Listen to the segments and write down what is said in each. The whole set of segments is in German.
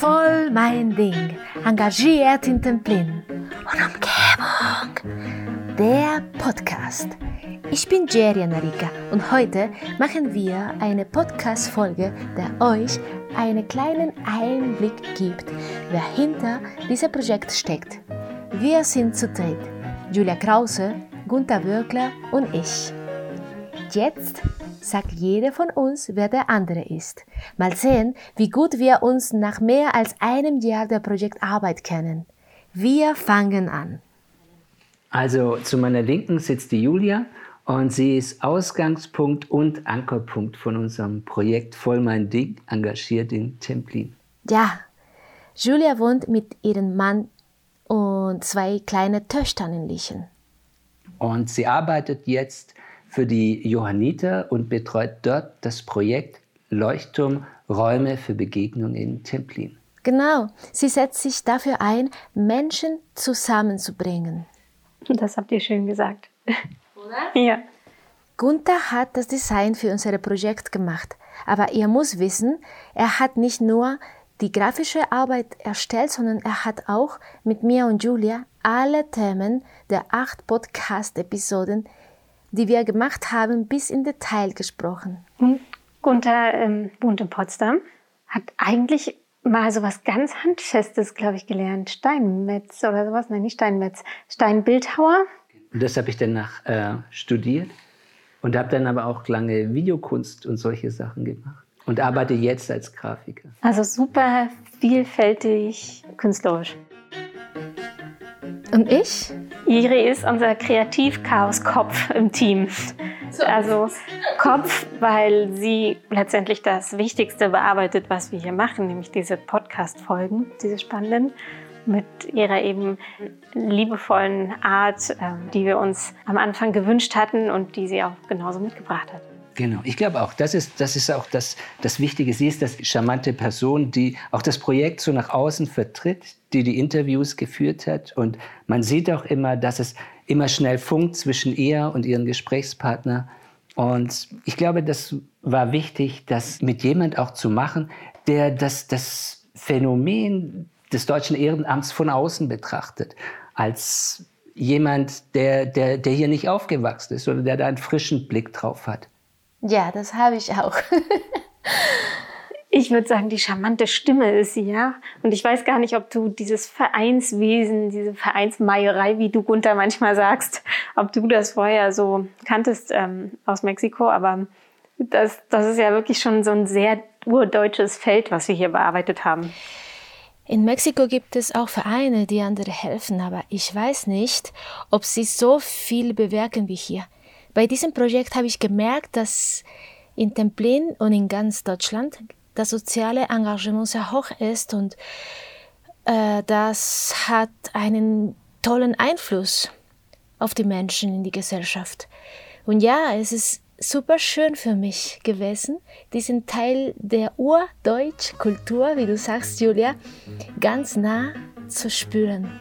voll mein Ding, engagiert in Templin und Umgebung. Der Podcast. Ich bin Jerry Narika und heute machen wir eine Podcast-Folge, der euch einen kleinen Einblick gibt, wer hinter diesem Projekt steckt. Wir sind zu dritt. Julia Krause, Gunther Würkler und ich. Jetzt sagt jeder von uns, wer der andere ist. Mal sehen, wie gut wir uns nach mehr als einem Jahr der Projektarbeit kennen. Wir fangen an. Also zu meiner Linken sitzt die Julia und sie ist Ausgangspunkt und Ankerpunkt von unserem Projekt Voll mein Ding, engagiert in Templin. Ja, Julia wohnt mit ihrem Mann und zwei kleinen Töchtern in Lichen. Und sie arbeitet jetzt für die Johanniter und betreut dort das Projekt Leuchtturm Räume für Begegnung in Templin. Genau, sie setzt sich dafür ein, Menschen zusammenzubringen. Das habt ihr schön gesagt. Oder? Ja. Gunther hat das Design für unser Projekt gemacht, aber ihr muss wissen, er hat nicht nur die grafische Arbeit erstellt, sondern er hat auch mit mir und Julia alle Themen der acht Podcast-Episoden die wir gemacht haben, bis in Detail gesprochen. Und Gunther ähm, wohnt in Potsdam, hat eigentlich mal so was ganz Handfestes, glaube ich, gelernt. Steinmetz oder sowas. Nein, nicht Steinmetz. Steinbildhauer. Und das habe ich danach äh, studiert und habe dann aber auch lange Videokunst und solche Sachen gemacht und arbeite jetzt als Grafiker. Also super vielfältig künstlerisch. Und ich? Iri ist unser Kreativchaos-Kopf im Team. Also Kopf, weil sie letztendlich das Wichtigste bearbeitet, was wir hier machen, nämlich diese Podcast-Folgen, diese spannenden, mit ihrer eben liebevollen Art, ähm, die wir uns am Anfang gewünscht hatten und die sie auch genauso mitgebracht hat. Genau, ich glaube auch, das ist, das ist auch das, das Wichtige. Sie ist das charmante Person, die auch das Projekt so nach außen vertritt, die die Interviews geführt hat. Und man sieht auch immer, dass es immer schnell funkt zwischen ihr und ihrem Gesprächspartner. Und ich glaube, das war wichtig, das mit jemand auch zu machen, der das, das Phänomen des deutschen Ehrenamts von außen betrachtet, als jemand, der, der, der hier nicht aufgewachsen ist oder der da einen frischen Blick drauf hat. Ja, das habe ich auch. ich würde sagen, die charmante Stimme ist sie, ja. Und ich weiß gar nicht, ob du dieses Vereinswesen, diese Vereinsmeierei, wie du Gunther manchmal sagst, ob du das vorher so kanntest ähm, aus Mexiko, aber das, das ist ja wirklich schon so ein sehr urdeutsches Feld, was wir hier bearbeitet haben. In Mexiko gibt es auch Vereine, die andere helfen, aber ich weiß nicht, ob sie so viel bewirken wie hier. Bei diesem Projekt habe ich gemerkt, dass in Templin und in ganz Deutschland das soziale Engagement sehr hoch ist und äh, das hat einen tollen Einfluss auf die Menschen in die Gesellschaft. Und ja, es ist super schön für mich gewesen, diesen Teil der Urdeutsch-Kultur, wie du sagst, Julia, ganz nah zu spüren.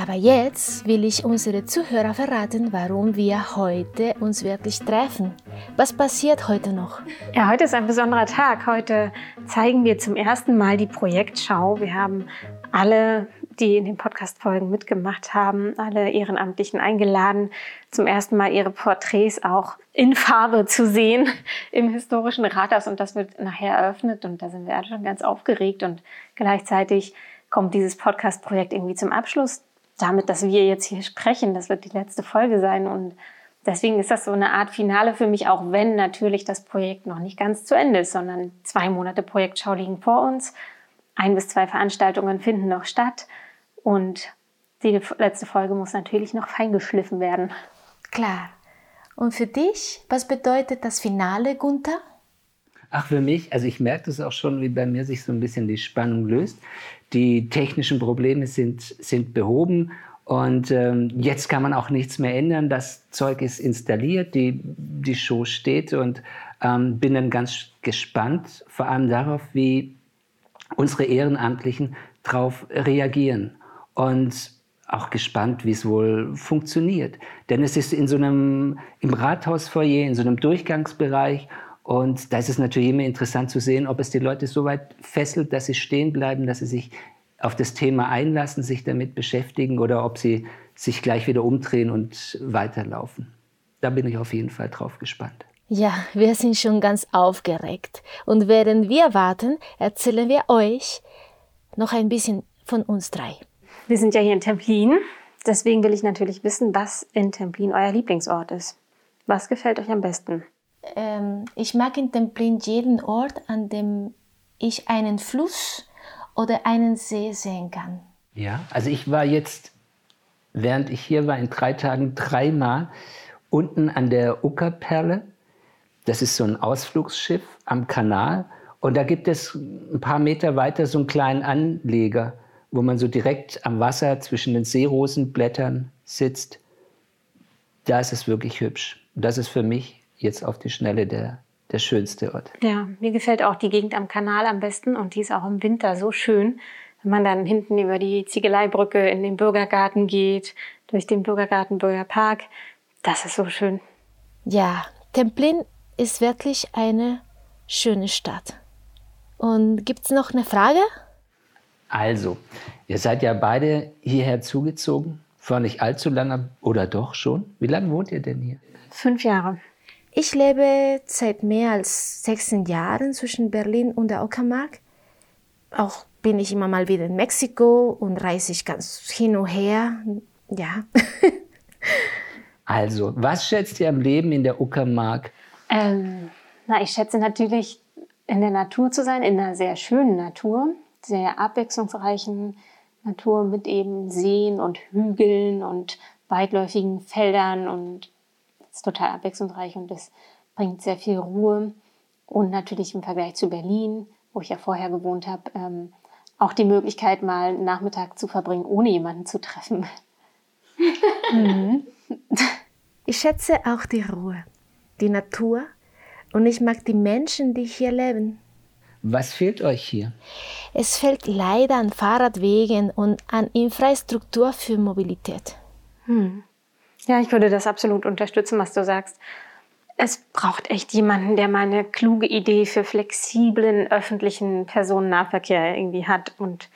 Aber jetzt will ich unsere Zuhörer verraten, warum wir heute uns wirklich treffen. Was passiert heute noch? Ja, heute ist ein besonderer Tag. Heute zeigen wir zum ersten Mal die Projektschau. Wir haben alle, die in den Podcast-Folgen mitgemacht haben, alle Ehrenamtlichen eingeladen, zum ersten Mal ihre Porträts auch in Farbe zu sehen im historischen Rathaus. Und das wird nachher eröffnet. Und da sind wir alle schon ganz aufgeregt. Und gleichzeitig kommt dieses Podcast-Projekt irgendwie zum Abschluss damit, dass wir jetzt hier sprechen. Das wird die letzte Folge sein und deswegen ist das so eine Art Finale für mich, auch wenn natürlich das Projekt noch nicht ganz zu Ende ist, sondern zwei Monate Projektschau liegen vor uns. Ein bis zwei Veranstaltungen finden noch statt und die letzte Folge muss natürlich noch feingeschliffen werden. Klar. Und für dich, was bedeutet das Finale, Gunther? Ach, für mich, also ich merke das auch schon, wie bei mir sich so ein bisschen die Spannung löst. Die technischen Probleme sind, sind behoben und ähm, jetzt kann man auch nichts mehr ändern. Das Zeug ist installiert, die, die Show steht und ähm, bin dann ganz gespannt, vor allem darauf, wie unsere Ehrenamtlichen darauf reagieren. Und auch gespannt, wie es wohl funktioniert. Denn es ist in so einem, im Rathausfoyer, in so einem Durchgangsbereich Und da ist es natürlich immer interessant zu sehen, ob es die Leute so weit fesselt, dass sie stehen bleiben, dass sie sich auf das Thema einlassen, sich damit beschäftigen oder ob sie sich gleich wieder umdrehen und weiterlaufen. Da bin ich auf jeden Fall drauf gespannt. Ja, wir sind schon ganz aufgeregt. Und während wir warten, erzählen wir euch noch ein bisschen von uns drei. Wir sind ja hier in Templin. Deswegen will ich natürlich wissen, was in Templin euer Lieblingsort ist. Was gefällt euch am besten? Ähm, ich mag in Templin jeden Ort, an dem ich einen Fluss oder einen See sehen kann. Ja, also ich war jetzt, während ich hier war, in drei Tagen dreimal unten an der Uckerperle. Das ist so ein Ausflugsschiff am Kanal. Und da gibt es ein paar Meter weiter so einen kleinen Anleger, wo man so direkt am Wasser zwischen den Seerosenblättern sitzt. Da ist es wirklich hübsch. Das ist für mich jetzt auf die Schnelle der, der schönste Ort. Ja, mir gefällt auch die Gegend am Kanal am besten und die ist auch im Winter so schön. Wenn man dann hinten über die Ziegeleibrücke in den Bürgergarten geht, durch den Bürgergarten Bürgerpark, das ist so schön. Ja, Templin ist wirklich eine schöne Stadt. Und gibt es noch eine Frage? Also, ihr seid ja beide hierher zugezogen, vor nicht allzu langer oder doch schon. Wie lange wohnt ihr denn hier? Fünf Jahre. Ich lebe seit mehr als 16 Jahren zwischen Berlin und der Uckermark. Auch bin ich immer mal wieder in Mexiko und reise ich ganz hin und her. Ja. also, was schätzt ihr am Leben in der Uckermark? Ähm, na, ich schätze natürlich in der Natur zu sein, in einer sehr schönen Natur, sehr abwechslungsreichen Natur mit eben Seen und Hügeln und weitläufigen Feldern und ist total abwechslungsreich und es bringt sehr viel Ruhe und natürlich im Vergleich zu Berlin, wo ich ja vorher gewohnt habe, ähm, auch die Möglichkeit, mal einen Nachmittag zu verbringen, ohne jemanden zu treffen. Mhm. Ich schätze auch die Ruhe, die Natur und ich mag die Menschen, die hier leben. Was fehlt euch hier? Es fehlt leider an Fahrradwegen und an Infrastruktur für Mobilität. Hm. Ja, ich würde das absolut unterstützen, was du sagst. Es braucht echt jemanden, der mal eine kluge Idee für flexiblen öffentlichen Personennahverkehr irgendwie hat und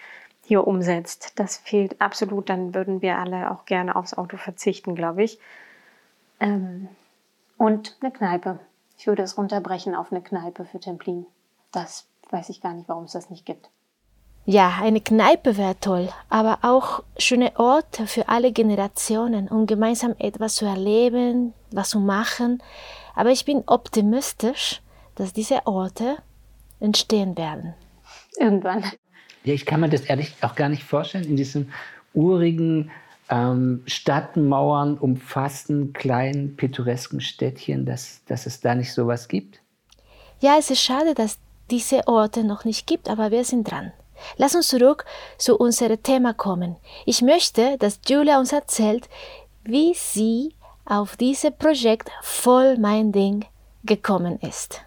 hier umsetzt. Das fehlt absolut. Dann würden wir alle auch gerne aufs Auto verzichten, glaube ich. Ähm, und eine Kneipe. Ich würde es runterbrechen auf eine Kneipe für Templin. Das weiß ich gar nicht, warum es das nicht gibt. Ja, eine Kneipe wäre toll, aber auch schöne Orte für alle Generationen, um gemeinsam etwas zu erleben, was zu machen. Aber ich bin optimistisch, dass diese Orte entstehen werden. Irgendwann. Ja, ich kann mir das ehrlich auch gar nicht vorstellen, in diesem urigen, ähm, Stadtmauern umfassten, kleinen, pittoresken Städtchen, dass, dass es da nicht sowas gibt. Ja, es ist schade, dass diese Orte noch nicht gibt, aber wir sind dran. Lass uns zurück zu unserem Thema kommen. Ich möchte, dass Julia uns erzählt, wie sie auf dieses Projekt Voll mein Ding gekommen ist.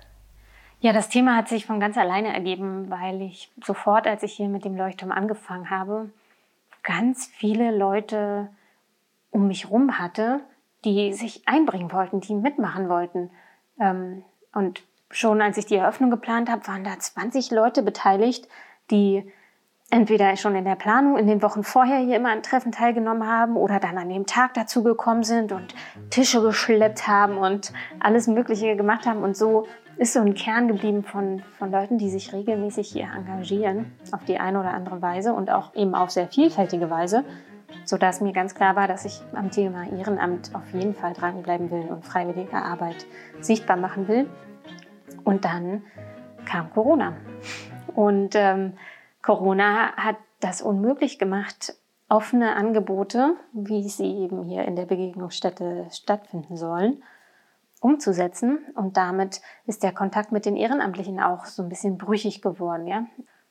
Ja, das Thema hat sich von ganz alleine ergeben, weil ich sofort, als ich hier mit dem Leuchtturm angefangen habe, ganz viele Leute um mich rum hatte, die sich einbringen wollten, die mitmachen wollten. Ähm, und schon als ich die Eröffnung geplant habe, waren da 20 Leute beteiligt, die entweder schon in der Planung in den Wochen vorher hier immer an Treffen teilgenommen haben oder dann an dem Tag dazu gekommen sind und Tische geschleppt haben und alles Mögliche gemacht haben. Und so ist so ein Kern geblieben von, von Leuten, die sich regelmäßig hier engagieren, auf die eine oder andere Weise und auch eben auf sehr vielfältige Weise, sodass mir ganz klar war, dass ich am Thema Ehrenamt auf jeden Fall dranbleiben will und freiwillige Arbeit sichtbar machen will. Und dann kam Corona. Und ähm, Corona hat das unmöglich gemacht, offene Angebote, wie sie eben hier in der Begegnungsstätte stattfinden sollen, umzusetzen. Und damit ist der Kontakt mit den Ehrenamtlichen auch so ein bisschen brüchig geworden. Ja?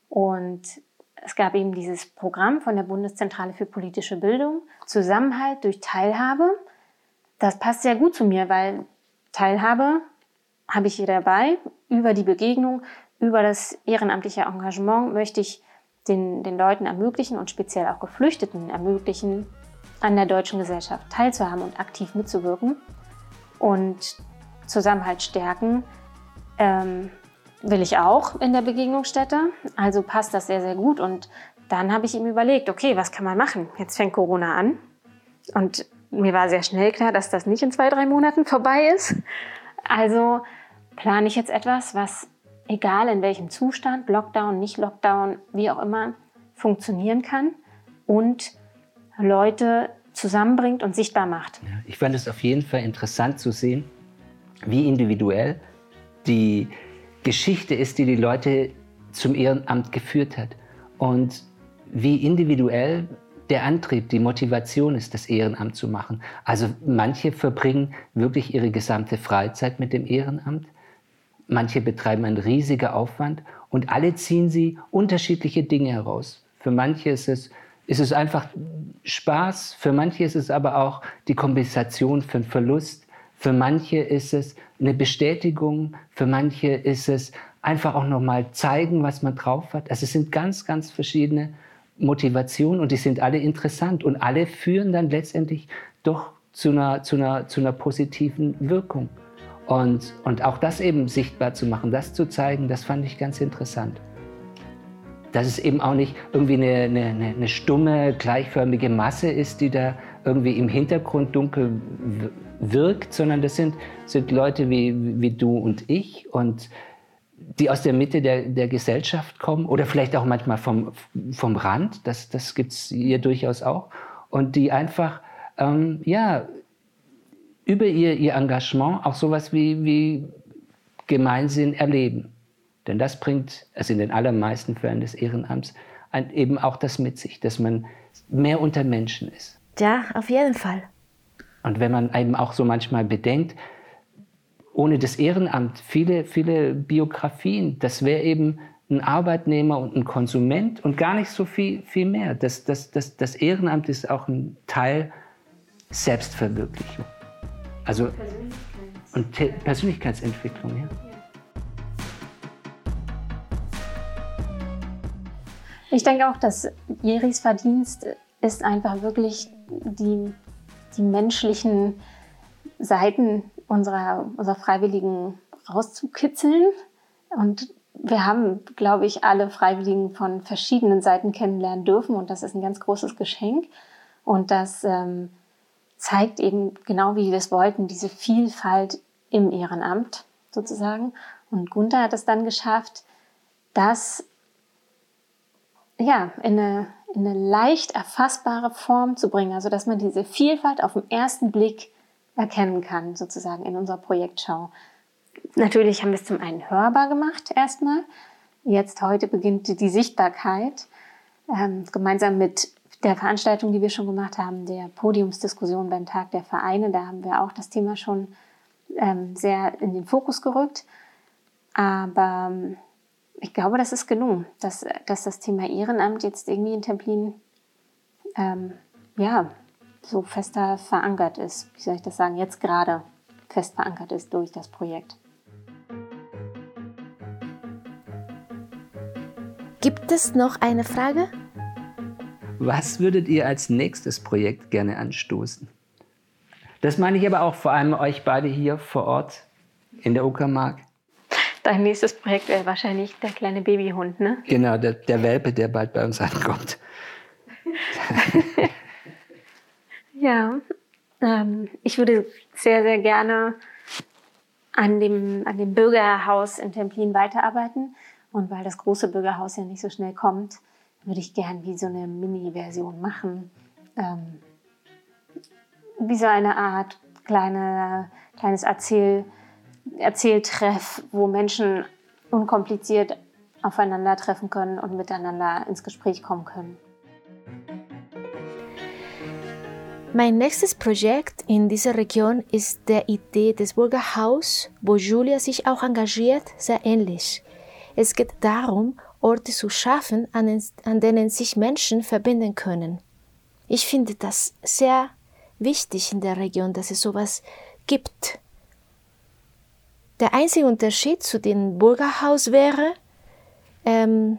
Und es gab eben dieses Programm von der Bundeszentrale für politische Bildung, Zusammenhalt durch Teilhabe. Das passt sehr gut zu mir, weil Teilhabe habe ich hier dabei. Über die Begegnung über das ehrenamtliche Engagement möchte ich den, den Leuten ermöglichen und speziell auch Geflüchteten ermöglichen, an der deutschen Gesellschaft teilzuhaben und aktiv mitzuwirken und Zusammenhalt stärken, ähm, will ich auch in der Begegnungsstätte. Also passt das sehr, sehr gut. Und dann habe ich ihm überlegt, okay, was kann man machen? Jetzt fängt Corona an. Und mir war sehr schnell klar, dass das nicht in zwei, drei Monaten vorbei ist. Also plane ich jetzt etwas, was egal in welchem Zustand, Lockdown, nicht Lockdown, wie auch immer, funktionieren kann und Leute zusammenbringt und sichtbar macht. ich fand es auf jeden Fall interessant zu sehen, wie individuell die Geschichte ist, die die Leute zum Ehrenamt geführt hat. Und wie individuell der Antrieb, die Motivation ist, das Ehrenamt zu machen. Also manche verbringen wirklich ihre gesamte Freizeit mit dem Ehrenamt. Manche betreiben einen riesigen Aufwand und alle ziehen sie unterschiedliche Dinge heraus. Für manche ist es, ist es einfach Spaß, für manche ist es aber auch die Kompensation für einen Verlust, für manche ist es eine Bestätigung, für manche ist es einfach auch nochmal zeigen, was man drauf hat. Also es sind ganz, ganz verschiedene Motivationen und die sind alle interessant und alle führen dann letztendlich doch zu einer, zu einer, zu einer positiven Wirkung. Und, und auch das eben sichtbar zu machen, das zu zeigen, das fand ich ganz interessant. Dass es eben auch nicht irgendwie eine, eine, eine stumme, gleichförmige Masse ist, die da irgendwie im Hintergrund dunkel wirkt, sondern das sind, sind Leute wie, wie du und ich und die aus der Mitte der, der Gesellschaft kommen oder vielleicht auch manchmal vom, vom Rand, das, das gibt es hier durchaus auch, und die einfach ähm, ja, über ihr, ihr Engagement auch sowas wie, wie Gemeinsinn erleben. Denn das bringt, also in den allermeisten Fällen des Ehrenamts, eben auch das mit sich, dass man mehr unter Menschen ist. Ja, auf jeden Fall. Und wenn man eben auch so manchmal bedenkt, ohne das Ehrenamt, viele, viele Biografien, das wäre eben ein Arbeitnehmer und ein Konsument und gar nicht so viel, viel mehr. Das, das, das, das Ehrenamt ist auch ein Teil Selbstverwirklichung. Also und Persönlichkeitsentwicklung, ja. Ich denke auch, dass Jeris Verdienst ist einfach wirklich die die menschlichen Seiten unserer, unserer Freiwilligen rauszukitzeln. Und wir haben, glaube ich, alle Freiwilligen von verschiedenen Seiten kennenlernen dürfen und das ist ein ganz großes Geschenk. Und das ähm, zeigt eben genau wie wir es wollten, diese Vielfalt im Ehrenamt sozusagen. Und Gunther hat es dann geschafft, das ja, in eine in eine leicht erfassbare Form zu bringen, also dass man diese Vielfalt auf den ersten Blick erkennen kann, sozusagen in unserer Projektschau. Natürlich haben wir es zum einen hörbar gemacht erstmal. Jetzt heute beginnt die Sichtbarkeit ähm, gemeinsam mit der Veranstaltung, die wir schon gemacht haben, der Podiumsdiskussion beim Tag der Vereine. Da haben wir auch das Thema schon ähm, sehr in den Fokus gerückt. Aber ähm, ich glaube, das ist gelungen, dass, dass das Thema Ehrenamt jetzt irgendwie in Templin ähm, ja, so fester verankert ist. Wie soll ich das sagen? Jetzt gerade fest verankert ist durch das Projekt. Gibt es noch eine Frage? Was würdet ihr als nächstes Projekt gerne anstoßen? Das meine ich aber auch vor allem euch beide hier vor Ort in der Uckermark. Dein nächstes Projekt wäre wahrscheinlich der kleine Babyhund, ne? Genau, der, der Welpe, der bald bei uns ankommt. ja, ähm, ich würde sehr, sehr gerne an dem, an dem Bürgerhaus in Templin weiterarbeiten. Und weil das große Bürgerhaus ja nicht so schnell kommt, würde ich gern wie so eine Mini-Version machen. Ähm, wie so eine Art kleine, kleines Erzähl- Erzähltreff, wo Menschen unkompliziert aufeinandertreffen können und miteinander ins Gespräch kommen können. Mein nächstes Projekt in dieser Region ist der Idee des Bürgerhaus, wo Julia sich auch engagiert, sehr ähnlich. Es geht darum, Orte zu schaffen, an, an denen sich Menschen verbinden können. Ich finde das sehr wichtig in der Region, dass es sowas gibt. Der einzige Unterschied zu dem Bürgerhaus wäre, ähm,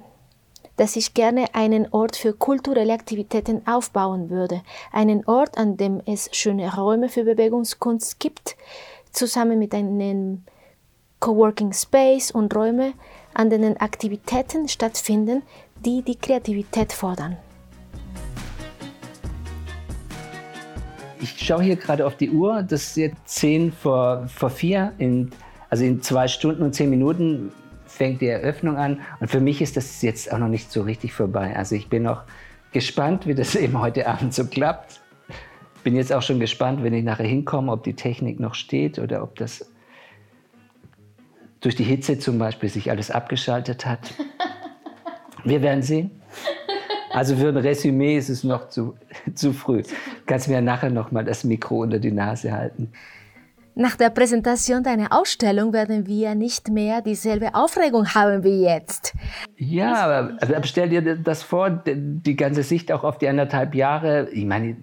dass ich gerne einen Ort für kulturelle Aktivitäten aufbauen würde. Einen Ort, an dem es schöne Räume für Bewegungskunst gibt, zusammen mit einem Coworking Space und Räume, an denen Aktivitäten stattfinden, die die Kreativität fordern. Ich schaue hier gerade auf die Uhr, das ist jetzt 10 vor, vor 4, in, also in zwei Stunden und zehn Minuten fängt die Eröffnung an und für mich ist das jetzt auch noch nicht so richtig vorbei. Also ich bin noch gespannt, wie das eben heute Abend so klappt. Bin jetzt auch schon gespannt, wenn ich nachher hinkomme, ob die Technik noch steht oder ob das durch die Hitze zum Beispiel sich alles abgeschaltet hat. Wir werden sehen. Also für ein Resümee ist es noch zu, zu früh. Kannst mir ja nachher noch mal das Mikro unter die Nase halten. Nach der Präsentation deiner Ausstellung werden wir nicht mehr dieselbe Aufregung haben wie jetzt. Ja, aber, aber stell dir das vor, die ganze Sicht auch auf die anderthalb Jahre. Ich meine,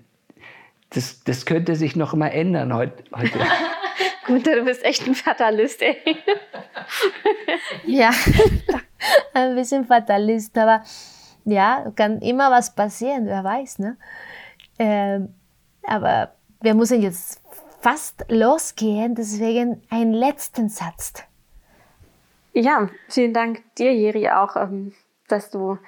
das, das könnte sich noch immer ändern heute. heute. Gunther, du bist echt ein Fatalist, ey. ja, ein bisschen Fatalist, aber ja, kann immer was passieren, wer weiß, ne? Ähm, aber wir müssen jetzt fast losgehen, deswegen einen letzten Satz. Ja, vielen Dank dir, Jeri, auch, ähm, dass du,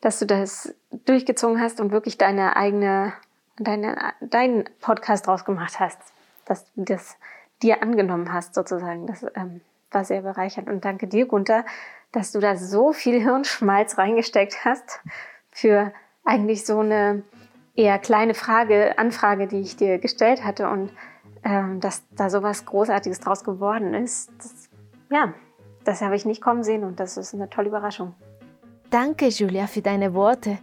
dass du das durchgezogen hast und wirklich deine eigene, deine, deinen Podcast draus gemacht hast, dass du das dir angenommen hast, sozusagen. Das ähm, war sehr bereichernd. Und danke dir, Gunther, dass du da so viel Hirnschmalz reingesteckt hast für eigentlich so eine eher kleine Frage, Anfrage, die ich dir gestellt hatte und ähm, dass da so was Großartiges draus geworden ist, das, ja, das habe ich nicht kommen sehen und das ist eine tolle Überraschung. Danke, Julia, für deine Worte.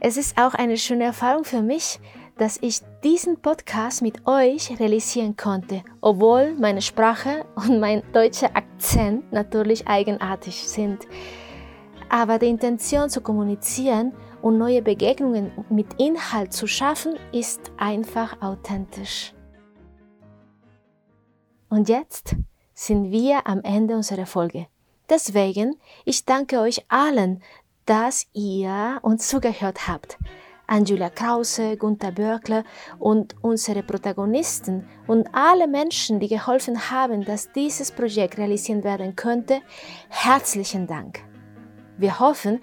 Es ist auch eine schöne Erfahrung für mich, dass ich diesen Podcast mit euch realisieren konnte, obwohl meine Sprache und mein deutscher Akzent natürlich eigenartig sind. Aber die Intention zu kommunizieren und neue Begegnungen mit Inhalt zu schaffen, ist einfach authentisch. Und jetzt sind wir am Ende unserer Folge. Deswegen, ich danke euch allen, dass ihr uns zugehört habt. An Julia Krause, Gunther Börkler und unsere Protagonisten und alle Menschen, die geholfen haben, dass dieses Projekt realisiert werden könnte, herzlichen Dank. Wir hoffen,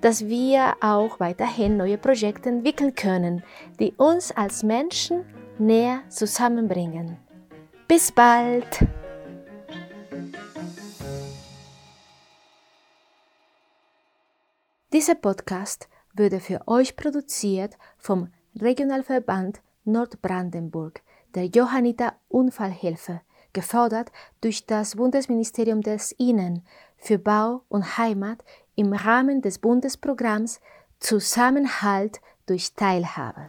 dass wir auch weiterhin neue Projekte entwickeln können, die uns als Menschen näher zusammenbringen. Bis bald! Dieser Podcast wurde für euch produziert vom Regionalverband Nordbrandenburg, der Johanniter Unfallhilfe, gefördert durch das Bundesministerium des Innen für Bau und Heimat im Rahmen des Bundesprogramms Zusammenhalt durch Teilhabe.